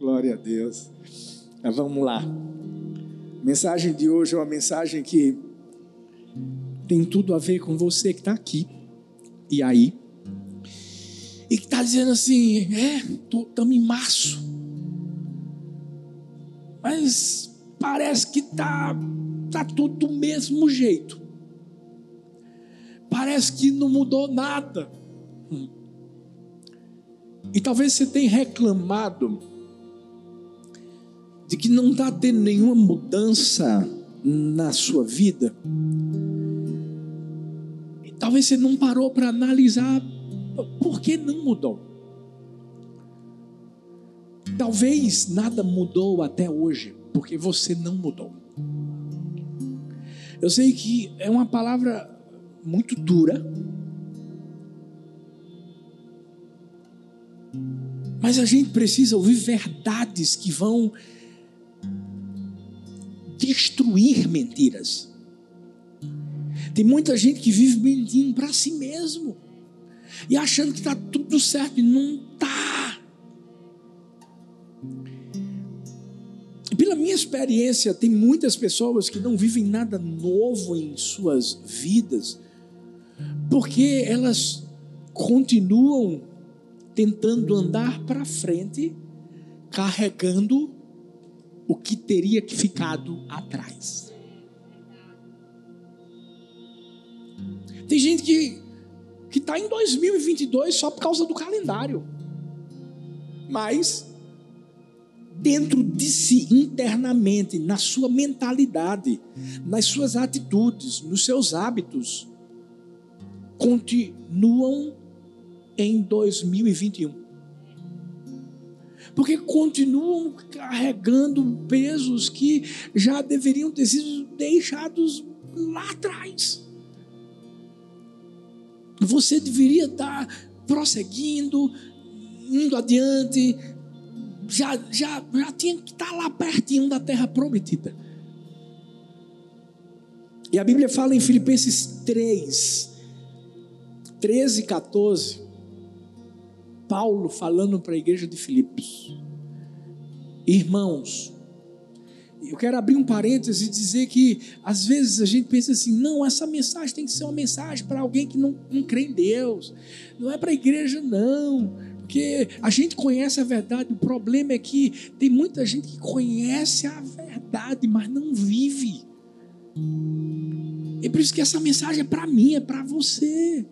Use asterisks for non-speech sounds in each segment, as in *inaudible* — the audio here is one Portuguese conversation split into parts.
Glória a Deus. Mas vamos lá. A mensagem de hoje é uma mensagem que tem tudo a ver com você que está aqui e aí. E que está dizendo assim: é, estamos em março. Mas parece que está tá tudo do mesmo jeito. Parece que não mudou nada. Hum. E talvez você tenha reclamado de que não está tendo nenhuma mudança na sua vida. E talvez você não parou para analisar por que não mudou. Talvez nada mudou até hoje, porque você não mudou. Eu sei que é uma palavra muito dura, mas a gente precisa ouvir verdades que vão destruir mentiras. Tem muita gente que vive mentindo para si mesmo e achando que está tudo certo e não está. Pela minha experiência, tem muitas pessoas que não vivem nada novo em suas vidas, porque elas continuam tentando andar para frente, carregando o que teria ficado atrás. Tem gente que que está em 2022 só por causa do calendário, mas dentro de si, internamente, na sua mentalidade, nas suas atitudes, nos seus hábitos, continuam em 2021 porque continuam carregando pesos que já deveriam ter sido deixados lá atrás. Você deveria estar prosseguindo, indo adiante, já, já, já tinha que estar lá pertinho da terra prometida. E a Bíblia fala em Filipenses 3, 13 e 14 Paulo falando para a igreja de Filipos: Irmãos, eu quero abrir um parêntese e dizer que às vezes a gente pensa assim: não, essa mensagem tem que ser uma mensagem para alguém que não, não crê em Deus, não é para a igreja, não, porque a gente conhece a verdade. O problema é que tem muita gente que conhece a verdade, mas não vive. E por isso que essa mensagem é para mim, é para você.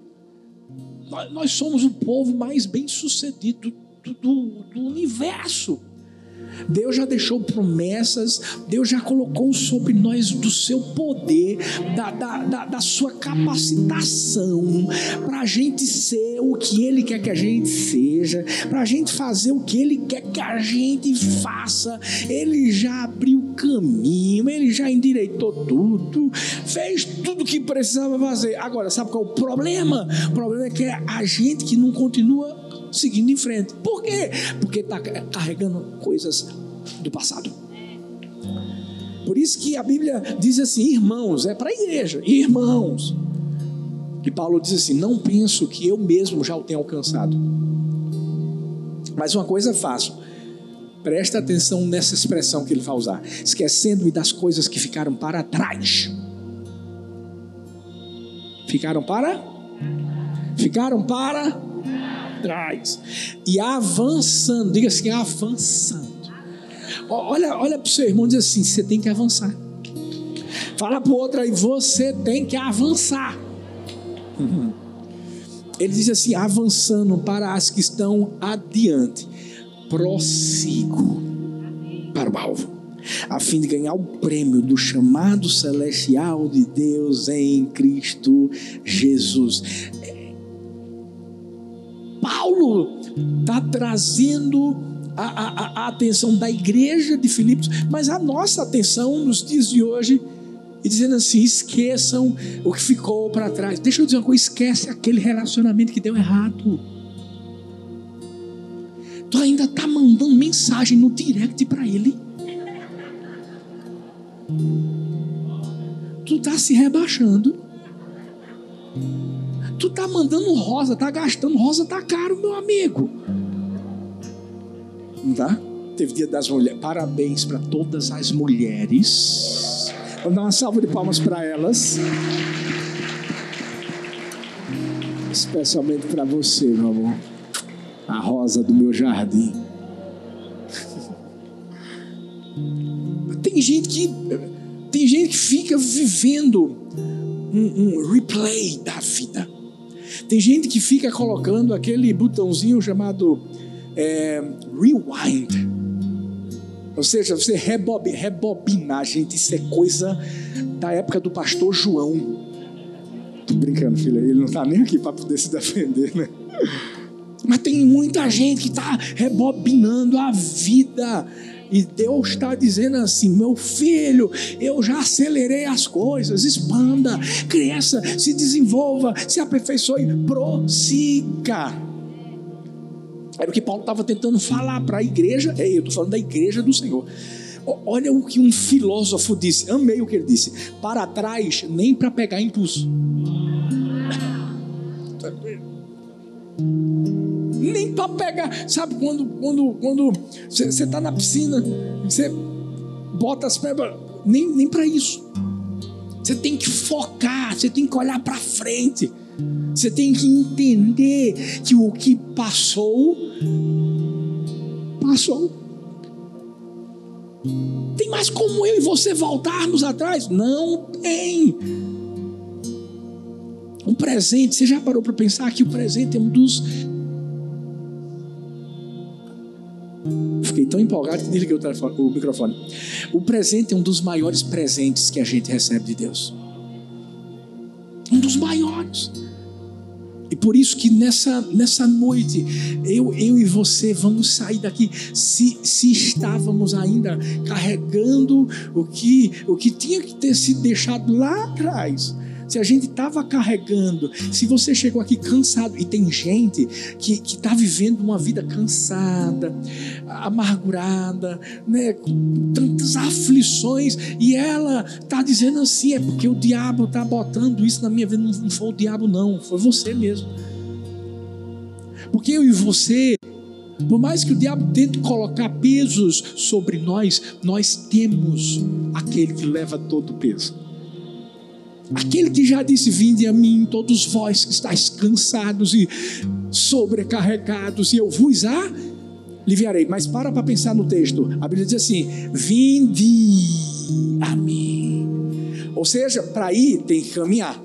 Nós somos o povo mais bem sucedido do, do, do universo. Deus já deixou promessas, Deus já colocou sobre nós do seu poder, da, da, da, da sua capacitação, para a gente ser o que Ele quer que a gente seja, para a gente fazer o que Ele quer que a gente faça. Ele já abriu o caminho, Ele já endireitou tudo, fez tudo o que precisava fazer. Agora, sabe qual é o problema? O problema é que é a gente que não continua seguindo em frente. Por quê? Porque está carregando coisas do passado. Por isso que a Bíblia diz assim, irmãos, é para a igreja, irmãos. E Paulo diz assim: não penso que eu mesmo já o tenha alcançado. Mas uma coisa faço, presta atenção nessa expressão que ele vai usar: esquecendo-me das coisas que ficaram para trás. Ficaram para? Ficaram para trás. E avançando, diga assim, avançando. Olha, olha para o seu irmão e diz assim: você tem que avançar. Fala para o outro aí, você tem que avançar. Ele diz assim: avançando para as que estão adiante, prossigo para o alvo, a fim de ganhar o prêmio do chamado celestial de Deus em Cristo Jesus. Paulo está trazendo a, a, a, atenção da igreja de Filipos, mas a nossa atenção nos dias de hoje, e dizendo assim: esqueçam o que ficou para trás. Deixa eu dizer uma coisa: esquece aquele relacionamento que deu errado. Tu ainda está mandando mensagem no direct para ele. Tu está se rebaixando. Tu tá mandando rosa, tá gastando rosa, tá caro, meu amigo. Não tá? teve dia das mulheres. Parabéns para todas as mulheres. Vamos dar uma salva de palmas para elas. Especialmente para você, meu amor. A rosa do meu jardim. *laughs* Tem gente que tem gente que fica vivendo um, um replay da vida. Tem gente que fica colocando aquele botãozinho chamado é, rewind. Ou seja, você rebob, rebobinar, gente, isso é coisa da época do pastor João. Tô brincando, filha, ele não está nem aqui para poder se defender, né? Mas tem muita gente que está rebobinando a vida. E Deus está dizendo assim: meu filho, eu já acelerei as coisas, expanda, cresça, se desenvolva, se aperfeiçoe, prossiga. Era o que Paulo estava tentando falar para a igreja, eu estou falando da igreja do Senhor. Olha o que um filósofo disse, amei o que ele disse: para trás, nem para pegar impulso. *laughs* nem para pegar. Sabe quando quando quando você está na piscina, você bota as pernas, nem, nem para isso. Você tem que focar, você tem que olhar para frente. Você tem que entender que o que passou, passou. Tem mais como eu e você voltarmos atrás? Não tem. O presente, você já parou para pensar que o presente é um dos Fiquei tão empolgado que desliguei o, microfone. O presente é um dos maiores presentes que a gente recebe de Deus. Um dos maiores. E por isso que nessa, nessa noite, eu, eu e você vamos sair daqui. Se, se estávamos ainda carregando o que, o que tinha que ter sido deixado lá atrás se a gente estava carregando, se você chegou aqui cansado, e tem gente que está vivendo uma vida cansada, amargurada, né, com tantas aflições, e ela está dizendo assim: é porque o diabo está botando isso na minha vida. Não, não foi o diabo, não, foi você mesmo. Porque eu e você por mais que o diabo tente colocar pesos sobre nós, nós temos aquele que leva todo o peso. Aquele que já disse: Vinde a mim, todos vós que estáis cansados e sobrecarregados, e eu vos aliviarei. Mas para para pensar no texto. A Bíblia diz assim: Vinde a mim. Ou seja, para ir tem que caminhar,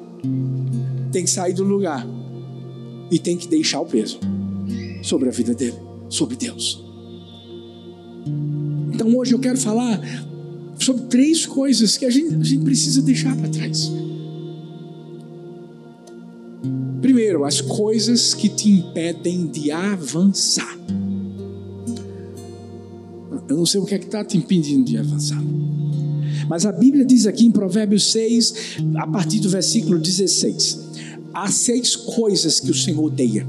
tem que sair do lugar e tem que deixar o peso sobre a vida dele, sobre Deus. Então hoje eu quero falar sobre três coisas que a gente, a gente precisa deixar para trás. Primeiro, as coisas que te impedem de avançar. Eu não sei o que é que está te impedindo de avançar. Mas a Bíblia diz aqui em Provérbios 6, a partir do versículo 16: há seis coisas que o Senhor odeia,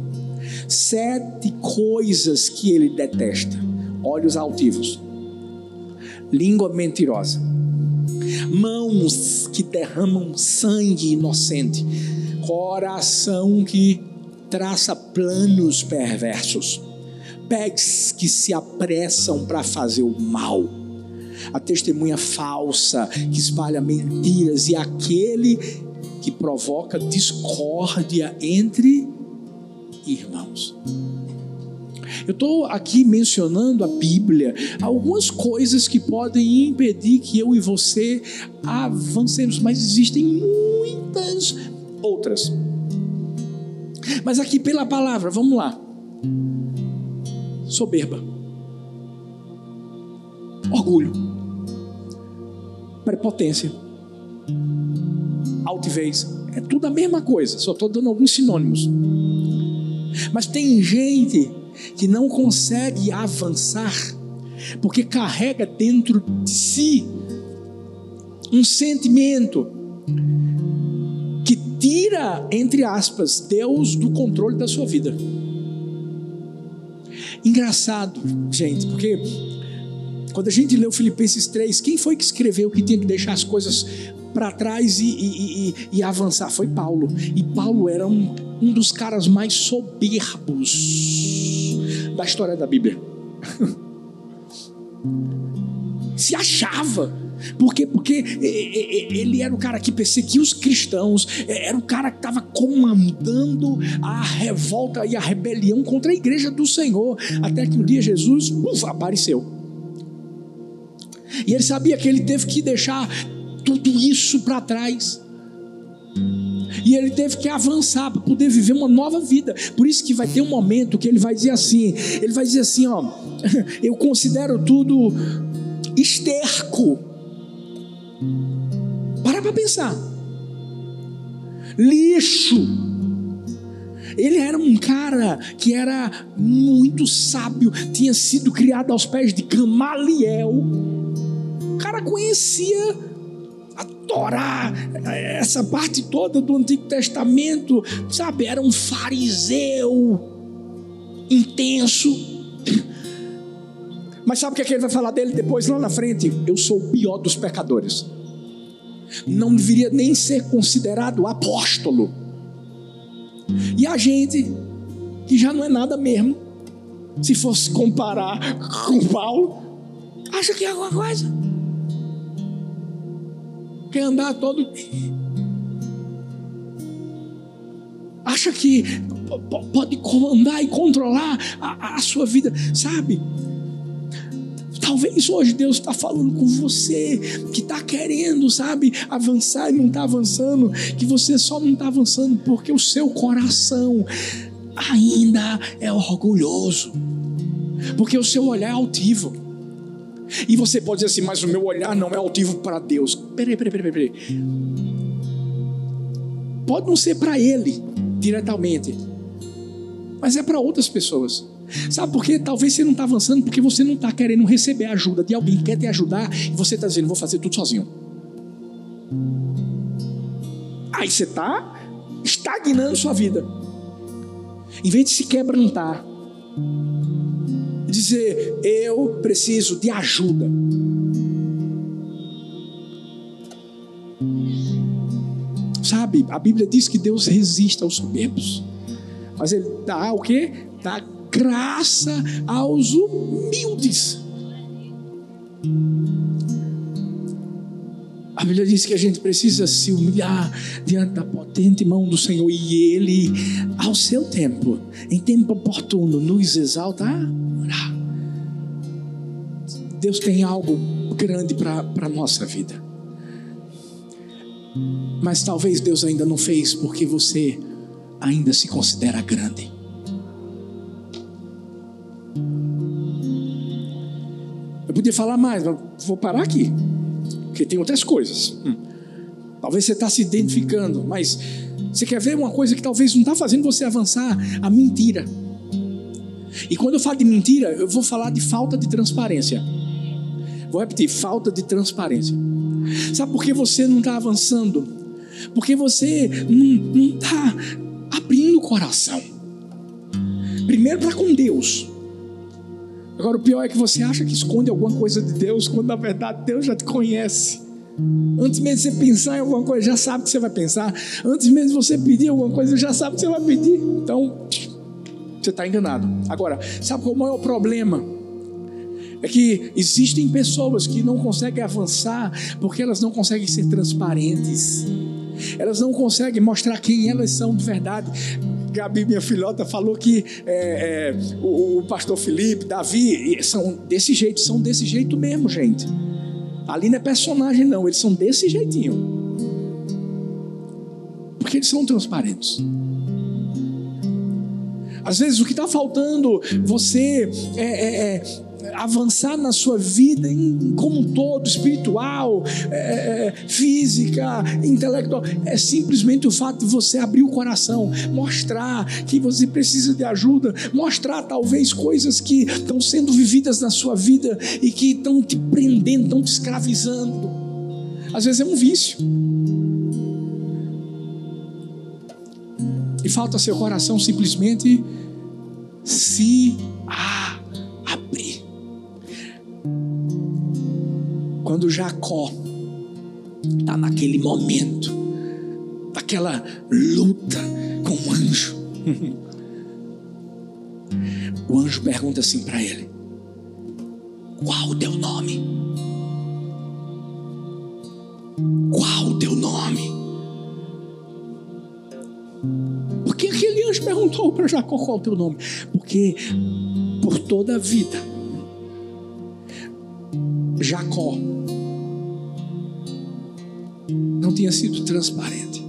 sete coisas que ele detesta: olhos altivos, língua mentirosa, mãos que derramam sangue inocente coração que traça planos perversos, pés que se apressam para fazer o mal, a testemunha falsa que espalha mentiras e aquele que provoca discórdia entre irmãos. Eu estou aqui mencionando a Bíblia, algumas coisas que podem impedir que eu e você avancemos, mas existem muitas outras. Mas aqui pela palavra, vamos lá. Soberba. Orgulho. Prepotência. Altivez. É tudo a mesma coisa, só estou dando alguns sinônimos. Mas tem gente que não consegue avançar porque carrega dentro de si um sentimento tira, entre aspas, Deus do controle da sua vida. Engraçado, gente, porque quando a gente leu Filipenses 3, quem foi que escreveu que tinha que deixar as coisas para trás e, e, e, e, avançar? Foi Paulo. E Paulo era um, um dos caras mais soberbos da história da Bíblia. *laughs* Se achava. Por quê? Porque ele era o cara que perseguia os cristãos, era o cara que estava comandando a revolta e a rebelião contra a igreja do Senhor. Até que um dia Jesus uf, apareceu. E ele sabia que ele teve que deixar tudo isso para trás. E ele teve que avançar para poder viver uma nova vida. Por isso que vai ter um momento que ele vai dizer assim: ele vai dizer assim, ó, *laughs* eu considero tudo esterco. Para para pensar. Lixo. Ele era um cara que era muito sábio, tinha sido criado aos pés de Gamaliel. O cara conhecia a Torá, essa parte toda do Antigo Testamento, sabe? Era um fariseu intenso. Mas sabe o que, é que ele vai falar dele depois, lá na frente? Eu sou o pior dos pecadores. Não deveria nem ser considerado apóstolo. E a gente, que já não é nada mesmo, se fosse comparar com Paulo, acha que é alguma coisa. Quer andar todo. Acha que pode comandar e controlar a, a sua vida, sabe? Talvez hoje Deus está falando com você que está querendo, sabe, avançar e não está avançando, que você só não está avançando porque o seu coração ainda é orgulhoso, porque o seu olhar é altivo. E você pode dizer assim, mas o meu olhar não é altivo para Deus. Peraí, peraí, peraí, peraí. Pode não ser para Ele diretamente, mas é para outras pessoas. Sabe por quê? Talvez você não está avançando porque você não está querendo receber ajuda de alguém que quer te ajudar e você está dizendo, vou fazer tudo sozinho. Aí você está estagnando sua vida. Em vez de se quebrantar, dizer, eu preciso de ajuda. Sabe, a Bíblia diz que Deus resiste aos soberbos. Mas ele dá o quê? Dá graça aos humildes. A Bíblia diz que a gente precisa se humilhar diante da potente mão do Senhor e Ele, ao seu tempo, em tempo oportuno, nos exalta Deus tem algo grande para a nossa vida. Mas talvez Deus ainda não fez porque você ainda se considera grande. Podia falar mais, mas vou parar aqui, porque tem outras coisas. Hum. Talvez você está se identificando, mas você quer ver uma coisa que talvez não está fazendo você avançar? A mentira. E quando eu falo de mentira, eu vou falar de falta de transparência. Vou repetir: falta de transparência. Sabe por que você não está avançando? Porque você não está abrindo o coração. Primeiro para com Deus. Agora, o pior é que você acha que esconde alguma coisa de Deus, quando na verdade Deus já te conhece. Antes mesmo de você pensar em alguma coisa, já sabe o que você vai pensar. Antes mesmo de você pedir alguma coisa, já sabe o que você vai pedir. Então, você está enganado. Agora, sabe qual é o maior problema? É que existem pessoas que não conseguem avançar porque elas não conseguem ser transparentes. Elas não conseguem mostrar quem elas são de verdade. Gabi, minha filhota, falou que é, é, o, o, pastor Felipe, Davi, são desse jeito, são desse jeito mesmo, gente. Ali não é personagem, não, eles são desse jeitinho. Porque eles são transparentes. Às vezes o que está faltando você é, é, é avançar na sua vida em, como um todo, espiritual, é, é, física, intelectual, é simplesmente o fato de você abrir o coração, mostrar que você precisa de ajuda, mostrar talvez coisas que estão sendo vividas na sua vida e que estão te prendendo, estão te escravizando. Às vezes é um vício. E falta seu coração simplesmente se quando Jacó está naquele momento, daquela luta com o anjo, *laughs* o anjo pergunta assim para ele: Qual o teu nome? Qual o teu nome? Porque aquele anjo perguntou para Jacó qual o teu nome? Porque por toda a vida, Jacó não tinha sido transparente.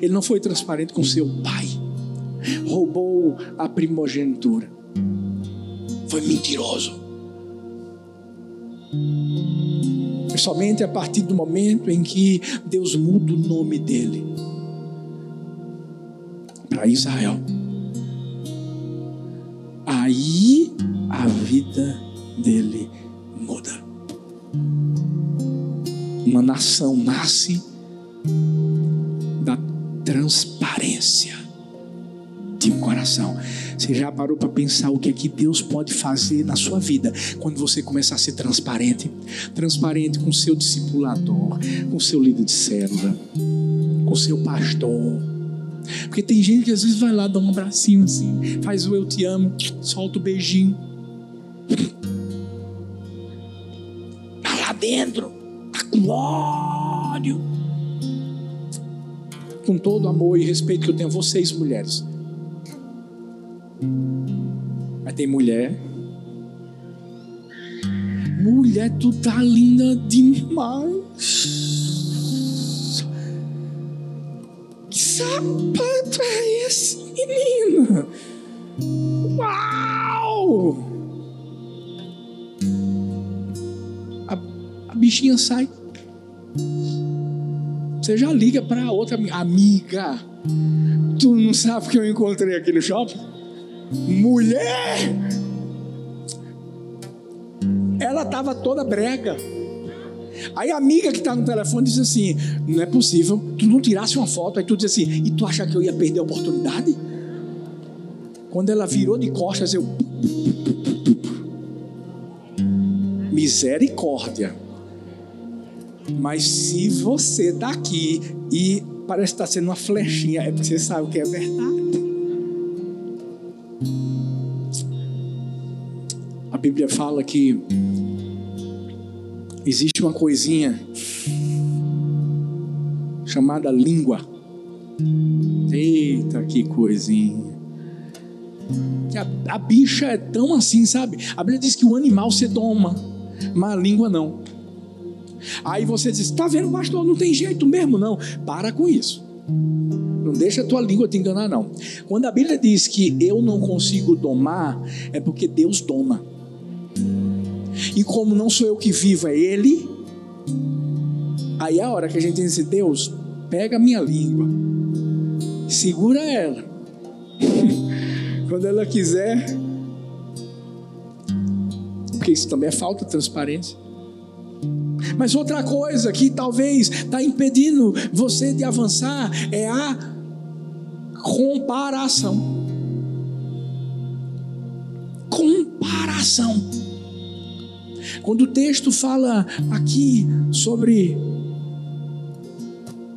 Ele não foi transparente com seu pai. Roubou a primogenitura. Foi mentiroso. Somente a partir do momento em que Deus muda o nome dele para Israel. Aí a vida dele Uma nação nasce da transparência de um coração. Você já parou para pensar o que é que Deus pode fazer na sua vida quando você começar a ser transparente? Transparente com seu discipulador, com seu líder de célula, com seu pastor. Porque tem gente que às vezes vai lá dar um abracinho assim, faz o eu te amo, solta o beijinho. Tá lá dentro, ódio. Com todo amor e respeito que eu tenho a vocês, mulheres. Mas tem mulher. Mulher, tu tá linda demais. Que sapato é esse, menina? Uau! A, a bichinha sai. Você já liga para outra amiga. Tu não sabe que eu encontrei aqui no shopping? mulher, ela estava toda brega. Aí a amiga que está no telefone disse assim: Não é possível, tu não tirasse uma foto. Aí tu diz assim: E tu acha que eu ia perder a oportunidade? Quando ela virou de costas, eu. Misericórdia. Mas se você está aqui e parece estar tá sendo uma flechinha, é porque você sabe que é verdade. Bíblia fala que existe uma coisinha chamada língua. Eita, que coisinha. A, a, bicha é tão assim, sabe? A Bíblia diz que o animal se toma, mas a língua não. Aí você diz: tá vendo, pastor? Não tem jeito mesmo, não. Para com isso. Não deixa a tua língua te enganar, não. Quando a Bíblia diz que eu não consigo domar, é porque Deus doma. E como não sou eu que vivo, é Ele. Aí é a hora que a gente diz assim, Deus, pega a minha língua, segura ela. *laughs* Quando ela quiser. Porque isso também é falta de transparência. Mas outra coisa que talvez está impedindo você de avançar é a comparação. Comparação. Quando o texto fala aqui sobre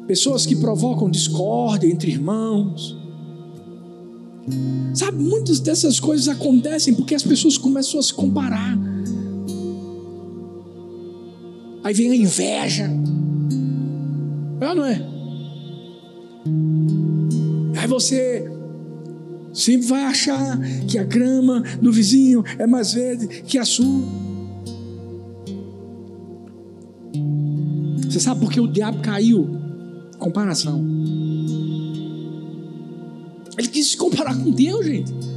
pessoas que provocam discórdia entre irmãos, sabe, muitas dessas coisas acontecem porque as pessoas começam a se comparar. Aí vem a inveja. Ou não é? Aí você sempre vai achar que a grama do vizinho é mais verde que a sua. Você sabe por que o diabo caiu? Comparação. Ele quis se comparar com Deus, gente.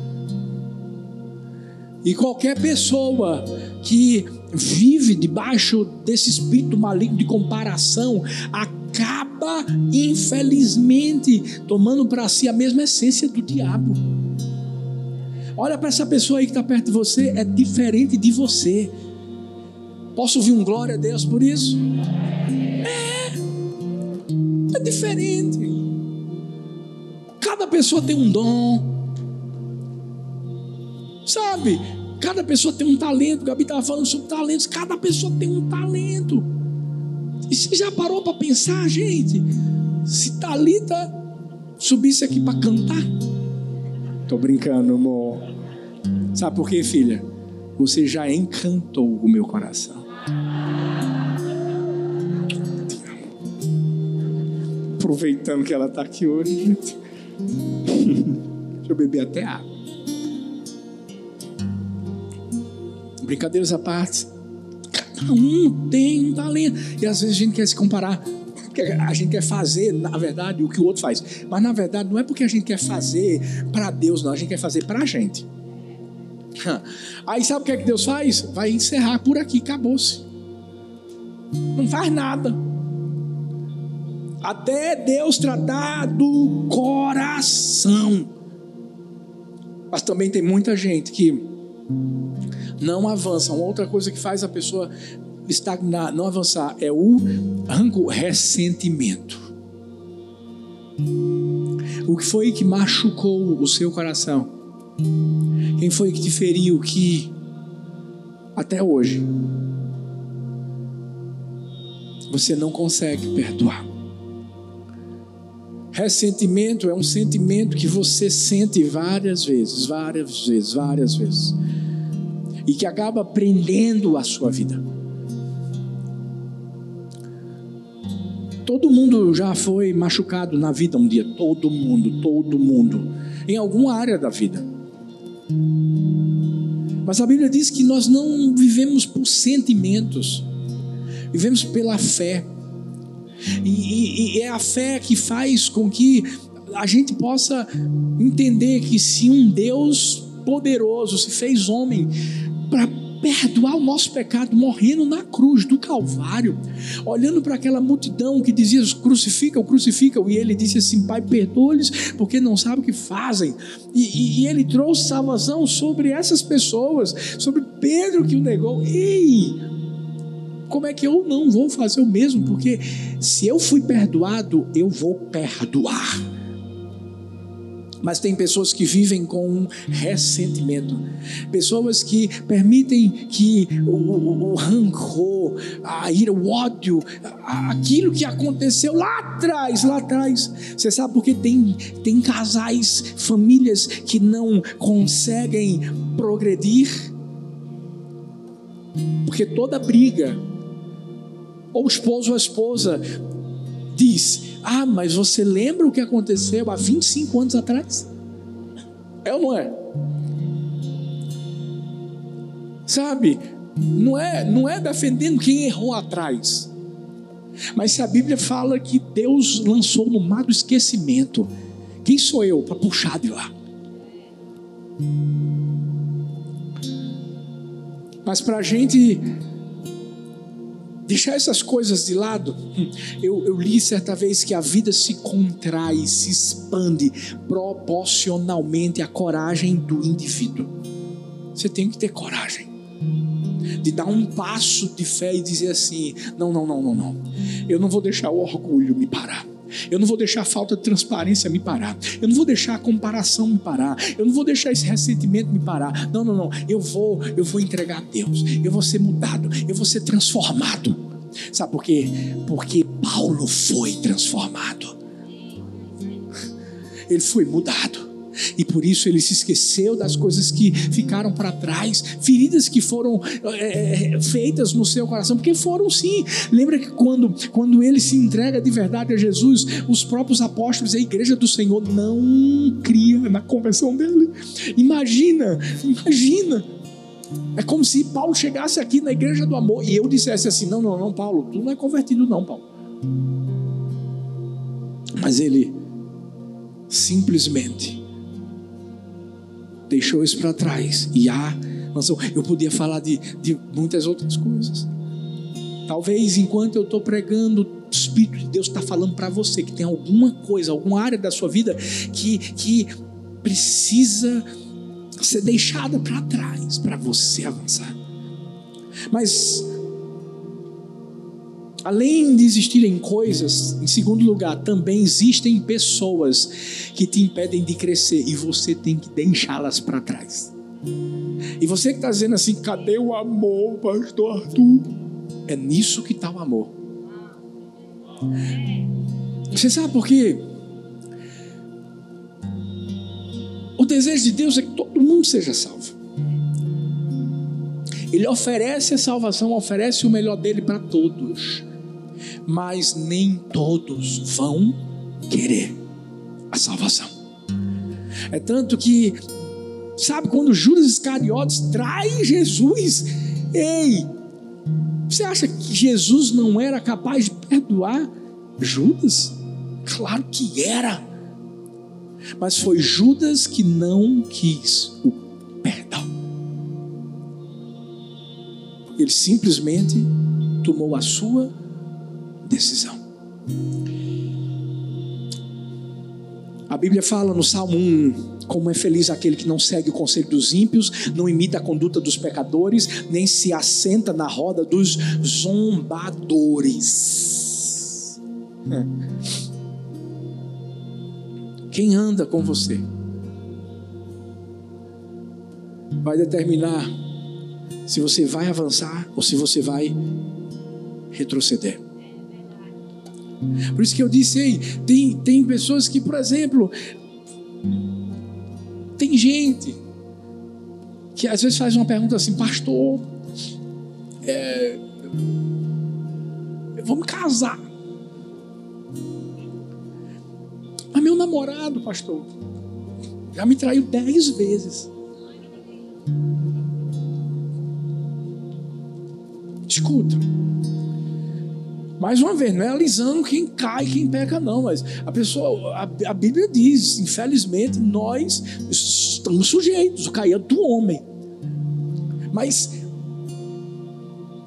E qualquer pessoa que vive debaixo desse espírito maligno de comparação acaba, infelizmente, tomando para si a mesma essência do diabo. Olha para essa pessoa aí que está perto de você, é diferente de você. Posso ouvir um glória a Deus por isso? É diferente. Cada pessoa tem um dom. Sabe? Cada pessoa tem um talento. Gabi estava falando sobre talentos. Cada pessoa tem um talento. E você já parou para pensar, gente? Se Talita subisse aqui para cantar? Tô brincando, amor. Sabe por quê, filha? você já encantou o meu coração. Aproveitando que ela está aqui hoje, gente. *laughs* Deixa eu beber até água. Brincadeiras à parte. Cada um tem um talento. E às vezes a gente quer se comparar. A gente quer fazer, na verdade, o que o outro faz. Mas na verdade, não é porque a gente quer fazer para Deus, não. A gente quer fazer para a gente. *laughs* Aí sabe o que é que Deus faz? Vai encerrar por aqui, acabou-se. Não faz nada. Até Deus tratar do coração. Mas também tem muita gente que não avança. Uma outra coisa que faz a pessoa estagnar, não avançar, é o rancor, ressentimento. O que foi que machucou o seu coração? Quem foi que te feriu que até hoje você não consegue perdoar? Ressentimento é um sentimento que você sente várias vezes, várias vezes, várias vezes, e que acaba prendendo a sua vida. Todo mundo já foi machucado na vida um dia, todo mundo, todo mundo, em alguma área da vida. Mas a Bíblia diz que nós não vivemos por sentimentos, vivemos pela fé. E, e, e é a fé que faz com que a gente possa entender que se um Deus poderoso se fez homem para perdoar o nosso pecado, morrendo na cruz do Calvário, olhando para aquela multidão que dizia: crucifica, crucifica, e ele disse assim: Pai, perdoa-lhes, porque não sabem o que fazem. E, e, e, ele trouxe salvação sobre essas pessoas, sobre Pedro que o negou. Ei! Como é que eu não vou fazer o mesmo? Porque se eu fui perdoado, eu vou perdoar. Mas tem pessoas que vivem com um ressentimento, pessoas que permitem que o, o, o rancor, a ira, o ódio, aquilo que aconteceu lá atrás, lá atrás. Você sabe porque tem, tem casais, famílias que não conseguem progredir? Porque toda briga, ou o esposo ou a esposa, diz: ah, mas você lembra o que aconteceu há 25 anos atrás? É ou não é? Sabe? Não é, não é defendendo quem errou atrás. Mas se a Bíblia fala que Deus lançou no mar do esquecimento, quem sou eu para puxar de lá? Mas para a gente deixar essas coisas de lado. Eu, eu, li certa vez que a vida se contrai, se expande proporcionalmente à coragem do indivíduo. Você tem que ter coragem de dar um passo de fé e dizer assim: não, não, não, não, não. Eu não vou deixar o orgulho me parar. Eu não vou deixar a falta de transparência me parar. Eu não vou deixar a comparação me parar. Eu não vou deixar esse ressentimento me parar. Não, não, não. Eu vou, eu vou entregar a Deus. Eu vou ser mudado. Eu vou ser transformado. Sabe por quê? Porque Paulo foi transformado. Ele foi mudado. E por isso ele se esqueceu das coisas que ficaram para trás, feridas que foram é, feitas no seu coração, porque foram sim. Lembra que quando, quando ele se entrega de verdade a Jesus, os próprios apóstolos e a igreja do Senhor não cria na conversão dele. Imagina, imagina. É como se Paulo chegasse aqui na igreja do amor e eu dissesse assim: não, não, não, Paulo, tu não é convertido, não, Paulo. Mas ele simplesmente deixou isso para trás. E há, eu podia falar de, de muitas outras coisas. Talvez enquanto eu estou pregando, o Espírito de Deus está falando para você que tem alguma coisa, alguma área da sua vida que, que precisa ser deixada para trás para você avançar. Mas além de existirem coisas, em segundo lugar, também existem pessoas que te impedem de crescer e você tem que deixá-las para trás. E você que está dizendo assim, cadê o amor, pastor Arthur? É nisso que está o amor. Você sabe por quê? O desejo de Deus é que todo mundo seja salvo. Ele oferece a salvação, oferece o melhor dele para todos. Mas nem todos vão querer a salvação. É tanto que, sabe, quando Judas Iscariotes trai Jesus, ei, você acha que Jesus não era capaz de perdoar Judas? Claro que era. Mas foi Judas que não quis o perdão. Ele simplesmente tomou a sua decisão. A Bíblia fala no Salmo 1 como é feliz aquele que não segue o conselho dos ímpios, não imita a conduta dos pecadores, nem se assenta na roda dos zombadores. *laughs* Quem anda com você vai determinar se você vai avançar ou se você vai retroceder. Por isso que eu disse, ei, tem, tem pessoas que, por exemplo, tem gente que às vezes faz uma pergunta assim, pastor, é, eu vou me casar. Mas meu namorado, pastor, já me traiu dez vezes. Escuta. Mais uma vez, não é alisando quem cai, quem peca, não, mas a pessoa, a, a Bíblia diz, infelizmente, nós estamos sujeitos, o cair do homem. Mas,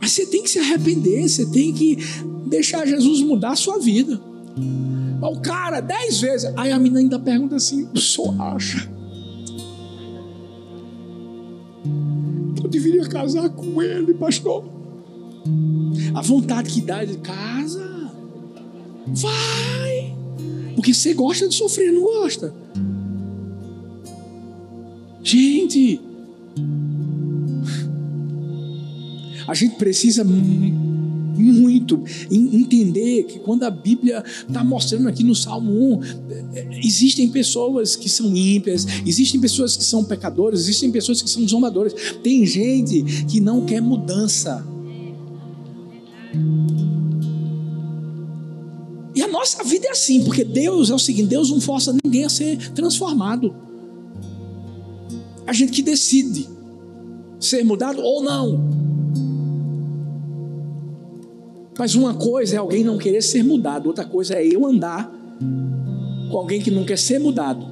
mas você tem que se arrepender, você tem que deixar Jesus mudar a sua vida. O cara, dez vezes, aí a menina ainda pergunta assim: o senhor acha? Eu deveria casar com ele, pastor. A vontade que dá de casa, vai. Porque você gosta de sofrer, não gosta? Gente, a gente precisa muito entender que quando a Bíblia está mostrando aqui no Salmo 1, é, existem pessoas que são ímpias, existem pessoas que são pecadoras, existem pessoas que são zombadoras, tem gente que não quer mudança. E a nossa vida é assim, porque Deus é o seguinte: Deus não força ninguém a ser transformado. A gente que decide ser mudado ou não. Mas uma coisa é alguém não querer ser mudado, outra coisa é eu andar com alguém que não quer ser mudado.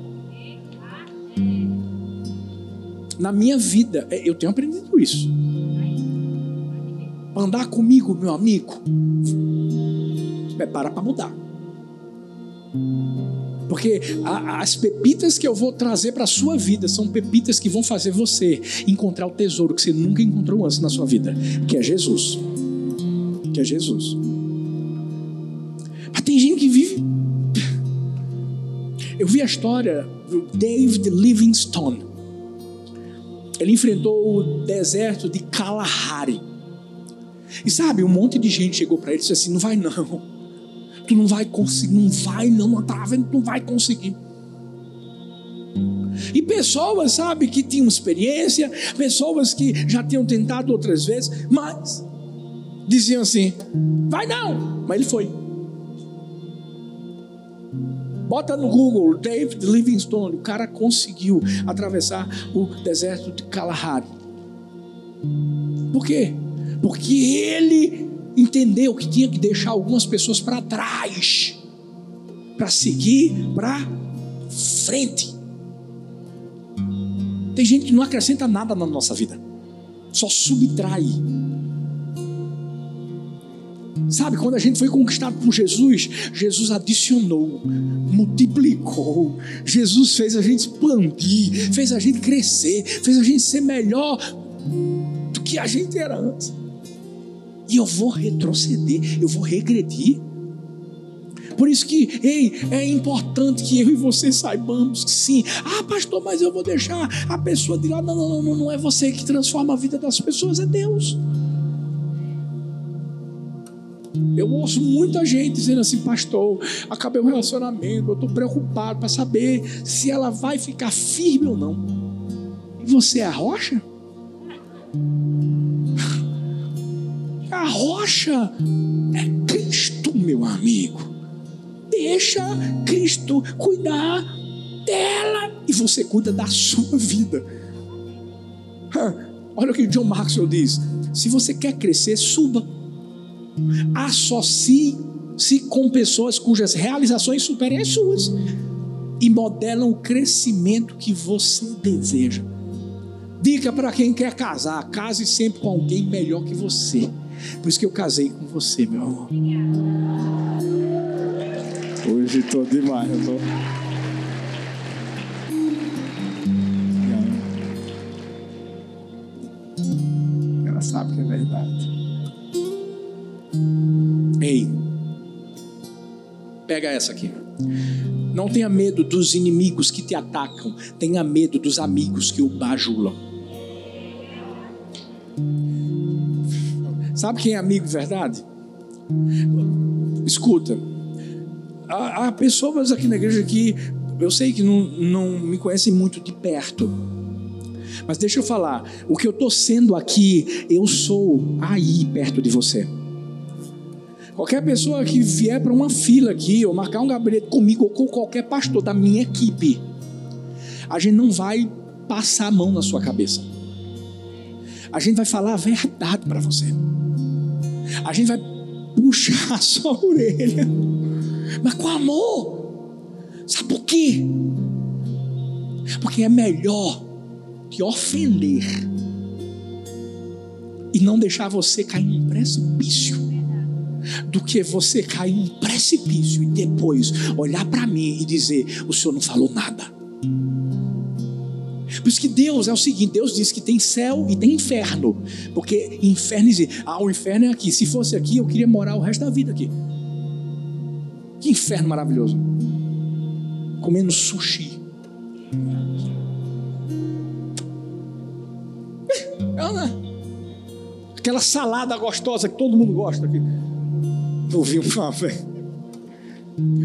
Na minha vida, é, eu tenho aprendido isso andar comigo, meu amigo, prepara para mudar. Porque as pepitas que eu vou trazer para a sua vida são pepitas que vão fazer você encontrar o tesouro que você nunca encontrou antes na sua vida, que é Jesus. Que é Jesus. Mas tem gente que vive. Eu vi a história do David Livingstone. Ele enfrentou o deserto de Kalahari. E sabe, um monte de gente chegou para ele e disse assim: não vai não, tu não vai conseguir, não vai não, não tá vendo, tu não vai conseguir. E pessoas, sabe, que tinham experiência, pessoas que já tinham tentado outras vezes, mas diziam assim: vai não, mas ele foi. Bota no Google David Livingstone, o cara conseguiu atravessar o deserto de Kalahari. Por quê? Porque ele entendeu que tinha que deixar algumas pessoas para trás para seguir para frente. Tem gente que não acrescenta nada na nossa vida, só subtrai. Sabe, quando a gente foi conquistado por Jesus, Jesus adicionou, multiplicou. Jesus fez a gente expandir, fez a gente crescer, fez a gente ser melhor do que a gente era antes. E eu vou retroceder, eu vou regredir. Por isso que, ei, é importante que eu e você saibamos que sim. Ah, pastor, mas eu vou deixar a pessoa de lá. Não, não, não, não é você que transforma a vida das pessoas, é Deus. Eu ouço muita gente dizendo assim, pastor, acabei o relacionamento, eu estou preocupado para saber se ela vai ficar firme ou não. E você é a rocha? A rocha é Cristo, meu amigo. Deixa Cristo cuidar dela e você cuida da sua vida. Olha o que John Maxwell diz: se você quer crescer, suba. Associe-se com pessoas cujas realizações superem as suas e modelam o crescimento que você deseja. Dica para quem quer casar: case sempre com alguém melhor que você. Por isso que eu casei com você, meu amor. Hoje estou demais. Eu tô... Ela sabe que é verdade. Ei, pega essa aqui. Não tenha medo dos inimigos que te atacam, tenha medo dos amigos que o bajulam. Sabe quem é amigo de verdade? Escuta, há, há, pessoas aqui na igreja que eu sei que não, não me conhecem muito de perto. Mas deixa eu falar, o que eu estou sendo aqui, eu sou aí perto de você. Qualquer pessoa que vier para uma fila aqui, ou marcar um gabinete comigo, ou com qualquer pastor da minha equipe, a gente não vai passar a mão na sua cabeça. A gente vai falar a verdade para você. A gente vai puxar *laughs* sua orelha, mas com amor. Sabe por quê? Porque é melhor te ofender e não deixar você cair num precipício do que você cair num precipício e depois olhar para mim e dizer: o senhor não falou nada. Por isso que Deus é o seguinte: Deus diz que tem céu e tem inferno. Porque inferno diz, ah, o inferno é aqui. Se fosse aqui, eu queria morar o resto da vida aqui. Que inferno maravilhoso. Comendo sushi. *laughs* Aquela salada gostosa que todo mundo gosta aqui ouviu uma vez.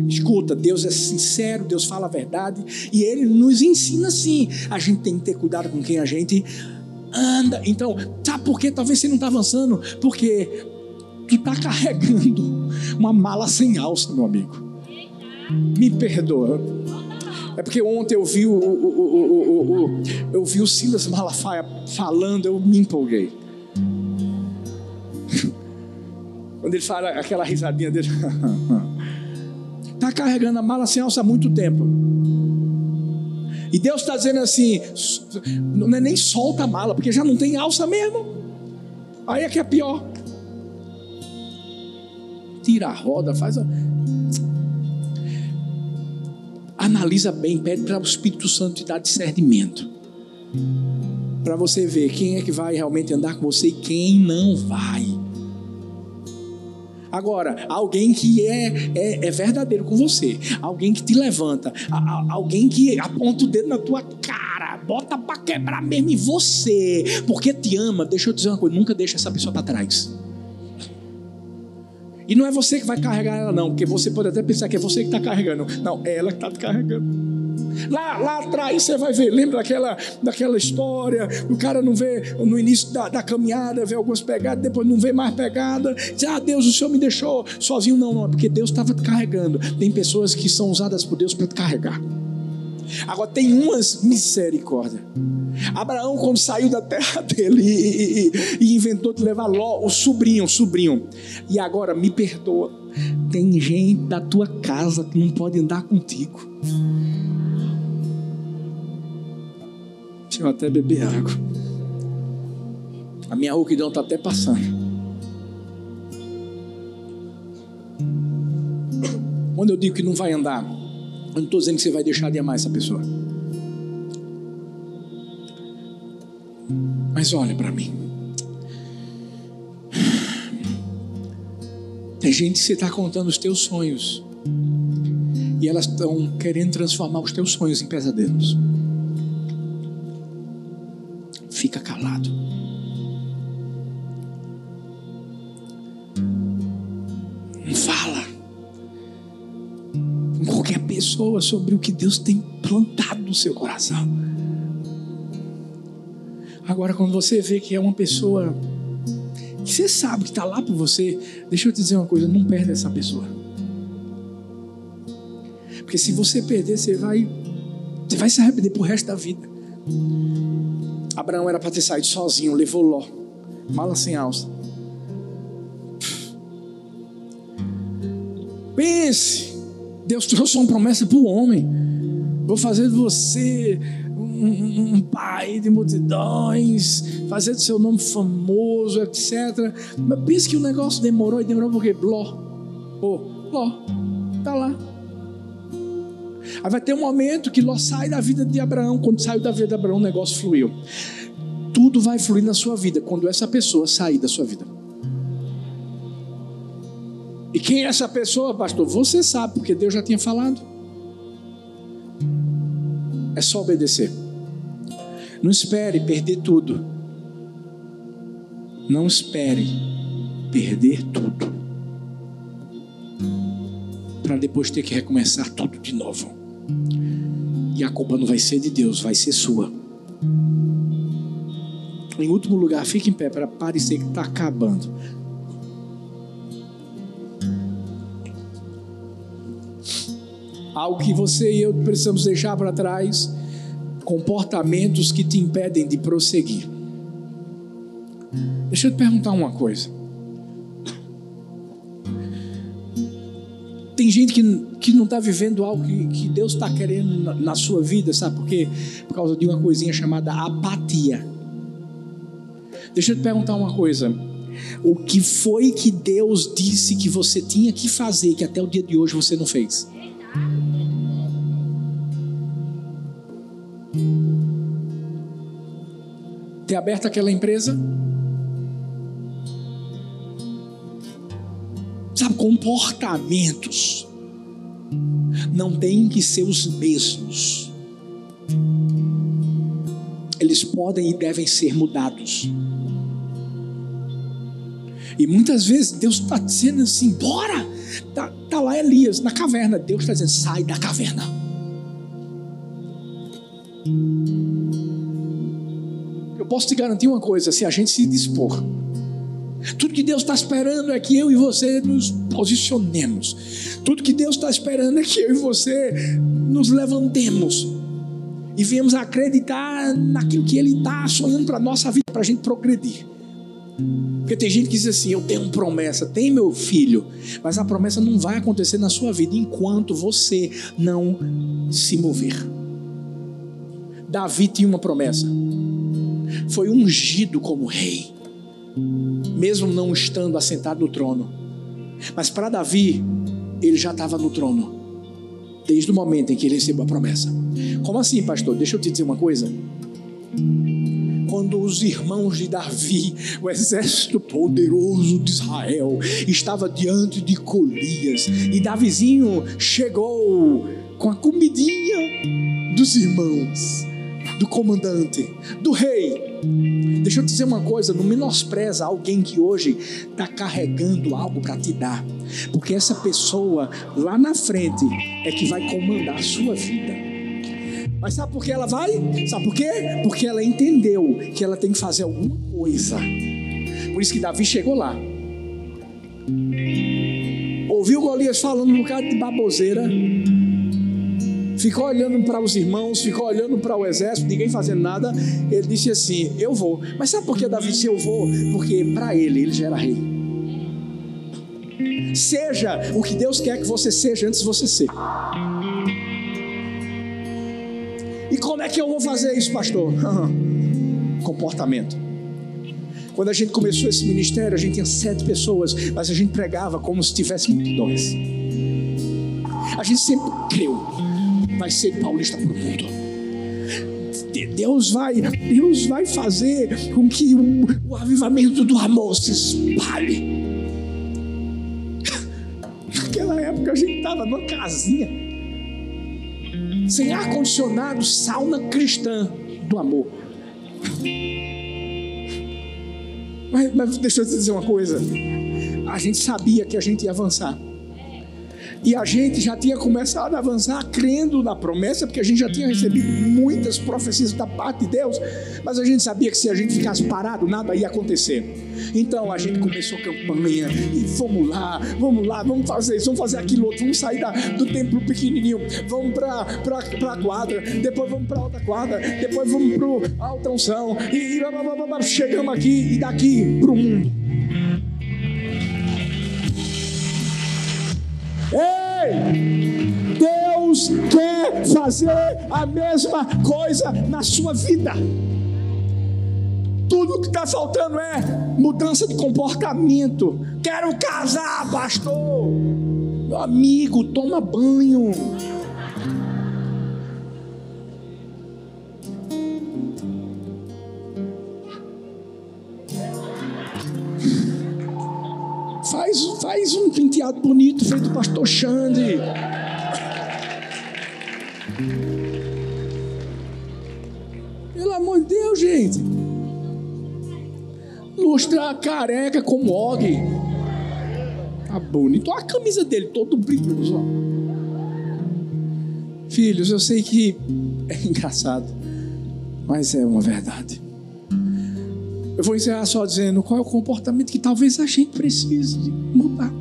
Escuta, Deus é sincero, Deus fala a verdade e Ele nos ensina assim. A gente tem que ter cuidado com quem a gente anda. Então, sabe por quê? Talvez você não está avançando, porque tu está carregando uma mala sem alça, meu amigo. Me perdoa. É porque ontem eu vi o, o, o eu vi o Silas Malafaia falando, eu me empolguei. *laughs* Quando ele fala aquela risadinha dele. *laughs* Está carregando a mala sem alça há muito tempo. E Deus está dizendo assim: não é nem solta a mala, porque já não tem alça mesmo. Aí é que é pior. Tira a roda, faz a. Analisa bem, pede para o Espírito Santo te dar discernimento. Para você ver quem é que vai realmente andar com você e quem não vai. Agora, alguém que é, é, é verdadeiro com você, alguém que te levanta, a, a, alguém que aponta o dedo na tua cara, bota para quebrar mesmo em você, porque te ama, deixa eu dizer uma coisa: nunca deixa essa pessoa para trás. E não é você que vai carregar ela, não, porque você pode até pensar que é você que está carregando. Não, é ela que está te carregando. Lá, lá atrás você vai ver, lembra daquela, daquela história? O cara não vê no início da, da caminhada, vê algumas pegadas, depois não vê mais pegada. Diz, ah, Deus, o Senhor me deixou sozinho. Não, não, é porque Deus estava te carregando. Tem pessoas que são usadas por Deus para te carregar. Agora tem umas misericórdia. Abraão, quando saiu da terra *laughs* dele e, e, e inventou de levar Ló, o sobrinho, o sobrinho. E agora me perdoa. Tem gente da tua casa que não pode andar contigo. Eu até beber água. A minha rouquidão está até passando. Quando eu digo que não vai andar, eu não estou dizendo que você vai deixar de amar essa pessoa. Mas olha para mim. Tem gente que você está contando os teus sonhos. E elas estão querendo transformar os teus sonhos em pesadelos. Sobre o que Deus tem plantado no seu coração. Agora, quando você vê que é uma pessoa que você sabe que está lá por você, deixa eu te dizer uma coisa: não perde essa pessoa. Porque se você perder, você vai, você vai se arrepender pro resto da vida. Abraão era para ter saído sozinho, levou Ló, mala sem alça. Pense, Deus trouxe uma promessa para o homem. Vou fazer de você um, um, pai de multidões, fazer do seu nome famoso, etc. Mas pense que o negócio demorou e demorou porque Ló, oh, Ló, tá lá. Aí vai ter um momento que Ló sai da vida de Abraão. Quando saiu da vida de Abraão, o negócio fluiu. Tudo vai fluir na sua vida quando essa pessoa sair da sua vida. Quem é essa pessoa, pastor? Você sabe, porque Deus já tinha falado. É só obedecer. Não espere perder tudo. Não espere perder tudo. Para depois ter que recomeçar tudo de novo. E a culpa não vai ser de Deus, vai ser sua. Em último lugar, fique em pé para parecer que está acabando. Algo que você e eu precisamos deixar para trás, comportamentos que te impedem de prosseguir. Deixa eu te perguntar uma coisa. Tem gente que, que não está vivendo algo que, que Deus está querendo na, na, sua vida, sabe por quê? Por causa de uma coisinha chamada apatia. Deixa eu te perguntar uma coisa. O que foi que Deus disse que você tinha que fazer que até o dia de hoje você não fez? Ter aberto aquela empresa? Sabe, comportamentos não têm que ser os mesmos. Eles podem e devem ser mudados. E muitas vezes Deus está dizendo assim: bora! Tá lá Elias na caverna. Deus está dizendo: sai da caverna. posso te garantir uma coisa: se a gente se dispor, tudo que Deus está esperando é que eu e você nos posicionemos. Tudo que Deus está esperando é que eu e você nos levantemos e viemos acreditar naquilo que Ele está sonhando para a nossa vida, para a gente progredir. Porque tem gente que diz assim: Eu tenho uma promessa, tem meu filho, mas a promessa não vai acontecer na sua vida enquanto você não se mover. Davi tinha uma promessa foi ungido como rei, mesmo não estando assentado no trono. Mas para Davi, ele já estava no trono, desde o momento em que ele recebeu a promessa. Como assim, pastor? Deixa eu te dizer uma coisa. Quando os irmãos de Davi, o exército poderoso de Israel, estava diante de Golias, e Davizinho chegou com a comidinha dos irmãos do comandante, do rei. Deixa eu te dizer uma coisa: não menospreza alguém que hoje está carregando algo para te dar, porque essa pessoa lá na frente é que vai comandar a sua vida. Mas sabe por que ela vai? Sabe por quê? Porque ela entendeu que ela tem que fazer alguma coisa. Por isso que Davi chegou lá. Ouviu Golias falando um bocado de baboseira ficou olhando para os irmãos, ficou olhando para o exército, ninguém fazendo nada. Ele disse assim: Eu vou. Mas sabe por que Davi disse eu vou? Porque para ele, ele já era rei. Seja o que Deus quer que você seja antes de você ser. E como é que eu vou fazer isso, pastor? *laughs* Comportamento. Quando a gente começou esse ministério, a gente tinha sete pessoas, mas a gente pregava como se tivesse multidões. A gente sempre creu vai ser paulista para o mundo. Deus vai, Deus vai fazer com que o, o avivamento do amor se espalhe. *laughs* Naquela época a gente estava numa casinha, sem ar-condicionado, sauna cristã do amor. Mas, mas deixa eu te dizer uma coisa: a gente sabia que a gente ia avançar. E a gente já tinha começado a avançar crendo na promessa, porque a gente já tinha recebido muitas profecias da parte de Deus, mas a gente sabia que se a gente ficasse parado, nada ia acontecer. Então a gente começou campanha e vamos lá, vamos lá, vamos fazer isso, vamos fazer aquilo outro, vamos sair da, do templo pequenininho, vamos para a quadra, depois vamos para outra quadra, depois vamos para alta unção e, e chegamos aqui e daqui para o mundo. Ei! Deus quer fazer a mesma coisa na sua vida. Tudo que está faltando é mudança de comportamento. Quero casar, pastor. Meu amigo, toma banho. Faz um penteado bonito feito do pastor Xande. Pelo amor de Deus, gente. Lustra careca como Og. Tá bonito. Olha a camisa dele, todo brilhoso. Filhos, eu sei que é *laughs* engraçado, mas é uma verdade. Eu vou encerrar só dizendo qual é o comportamento que talvez a gente precise mudar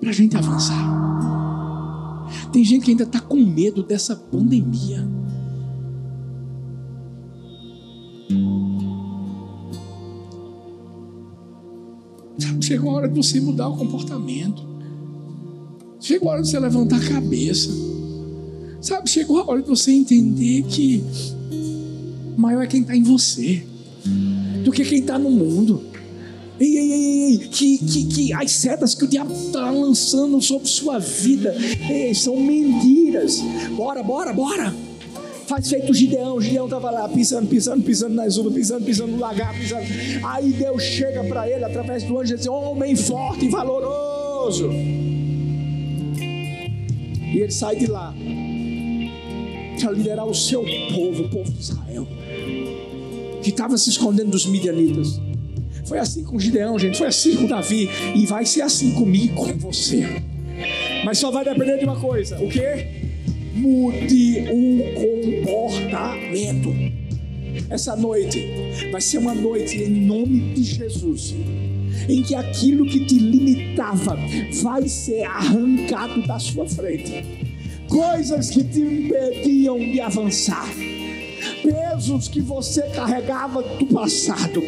para a gente avançar. Tem gente que ainda está com medo dessa pandemia. Chegou a hora de você mudar o comportamento. Chegou a hora de você levantar a cabeça. Sabe, chegou a hora de você entender que maior é quem está em você do que quem está no mundo. Ei, ei, ei, ei, que, que, que as setas que o diabo está lançando sobre sua vida ei, são mentiras. Bora, bora, bora. Faz feito o Gideão. O Gideão estava lá pisando, pisando, pisando nas uvas, pisando, pisando no lagar, pisando. Aí Deus chega para ele através do anjo e diz: Homem forte e valoroso. E ele sai de lá para liderar o seu povo, o povo de Israel que estava se escondendo dos midianitas. Foi assim com Gideão, gente. Foi assim com Davi. E vai ser assim comigo com você. Mas só vai depender de uma coisa: o que? Mude o comportamento. Essa noite vai ser uma noite em nome de Jesus. Em que aquilo que te limitava vai ser arrancado da sua frente. Coisas que te impediam de avançar pesos que você carregava do passado,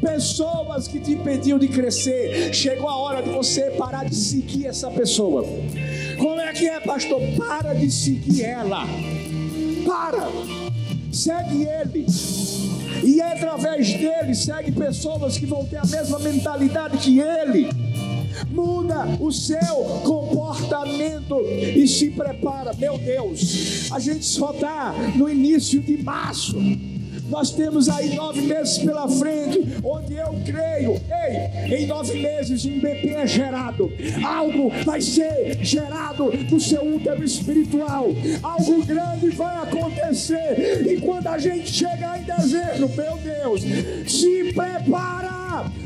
pessoas que te impediam de crescer. Chegou a hora de você parar de seguir essa pessoa. Como é que é, pastor? Para de seguir ela. Para. Segue ele. E através dele segue pessoas que vão ter a mesma mentalidade que ele muda o seu comportamento e se prepara. Meu Deus, a gente só está no início de março. Nós temos aí nove meses pela frente, onde eu creio, ei, em nove meses um bebê é gerado, algo vai ser gerado no seu útero espiritual, algo grande vai acontecer, e quando a gente chegar em dezembro, meu Deus, se prepara,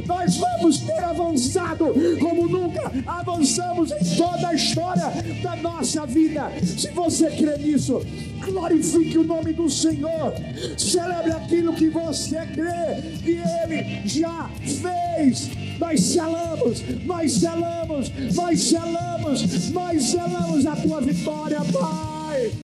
nós vamos ter avançado como nunca avançamos em toda a história da nossa vida. Se você crê nisso, glorifique o nome do Senhor, celebre aquilo que você crê que Ele já fez. Nós selamos, nós selamos, nós selamos, nós selamos a tua vitória, Pai.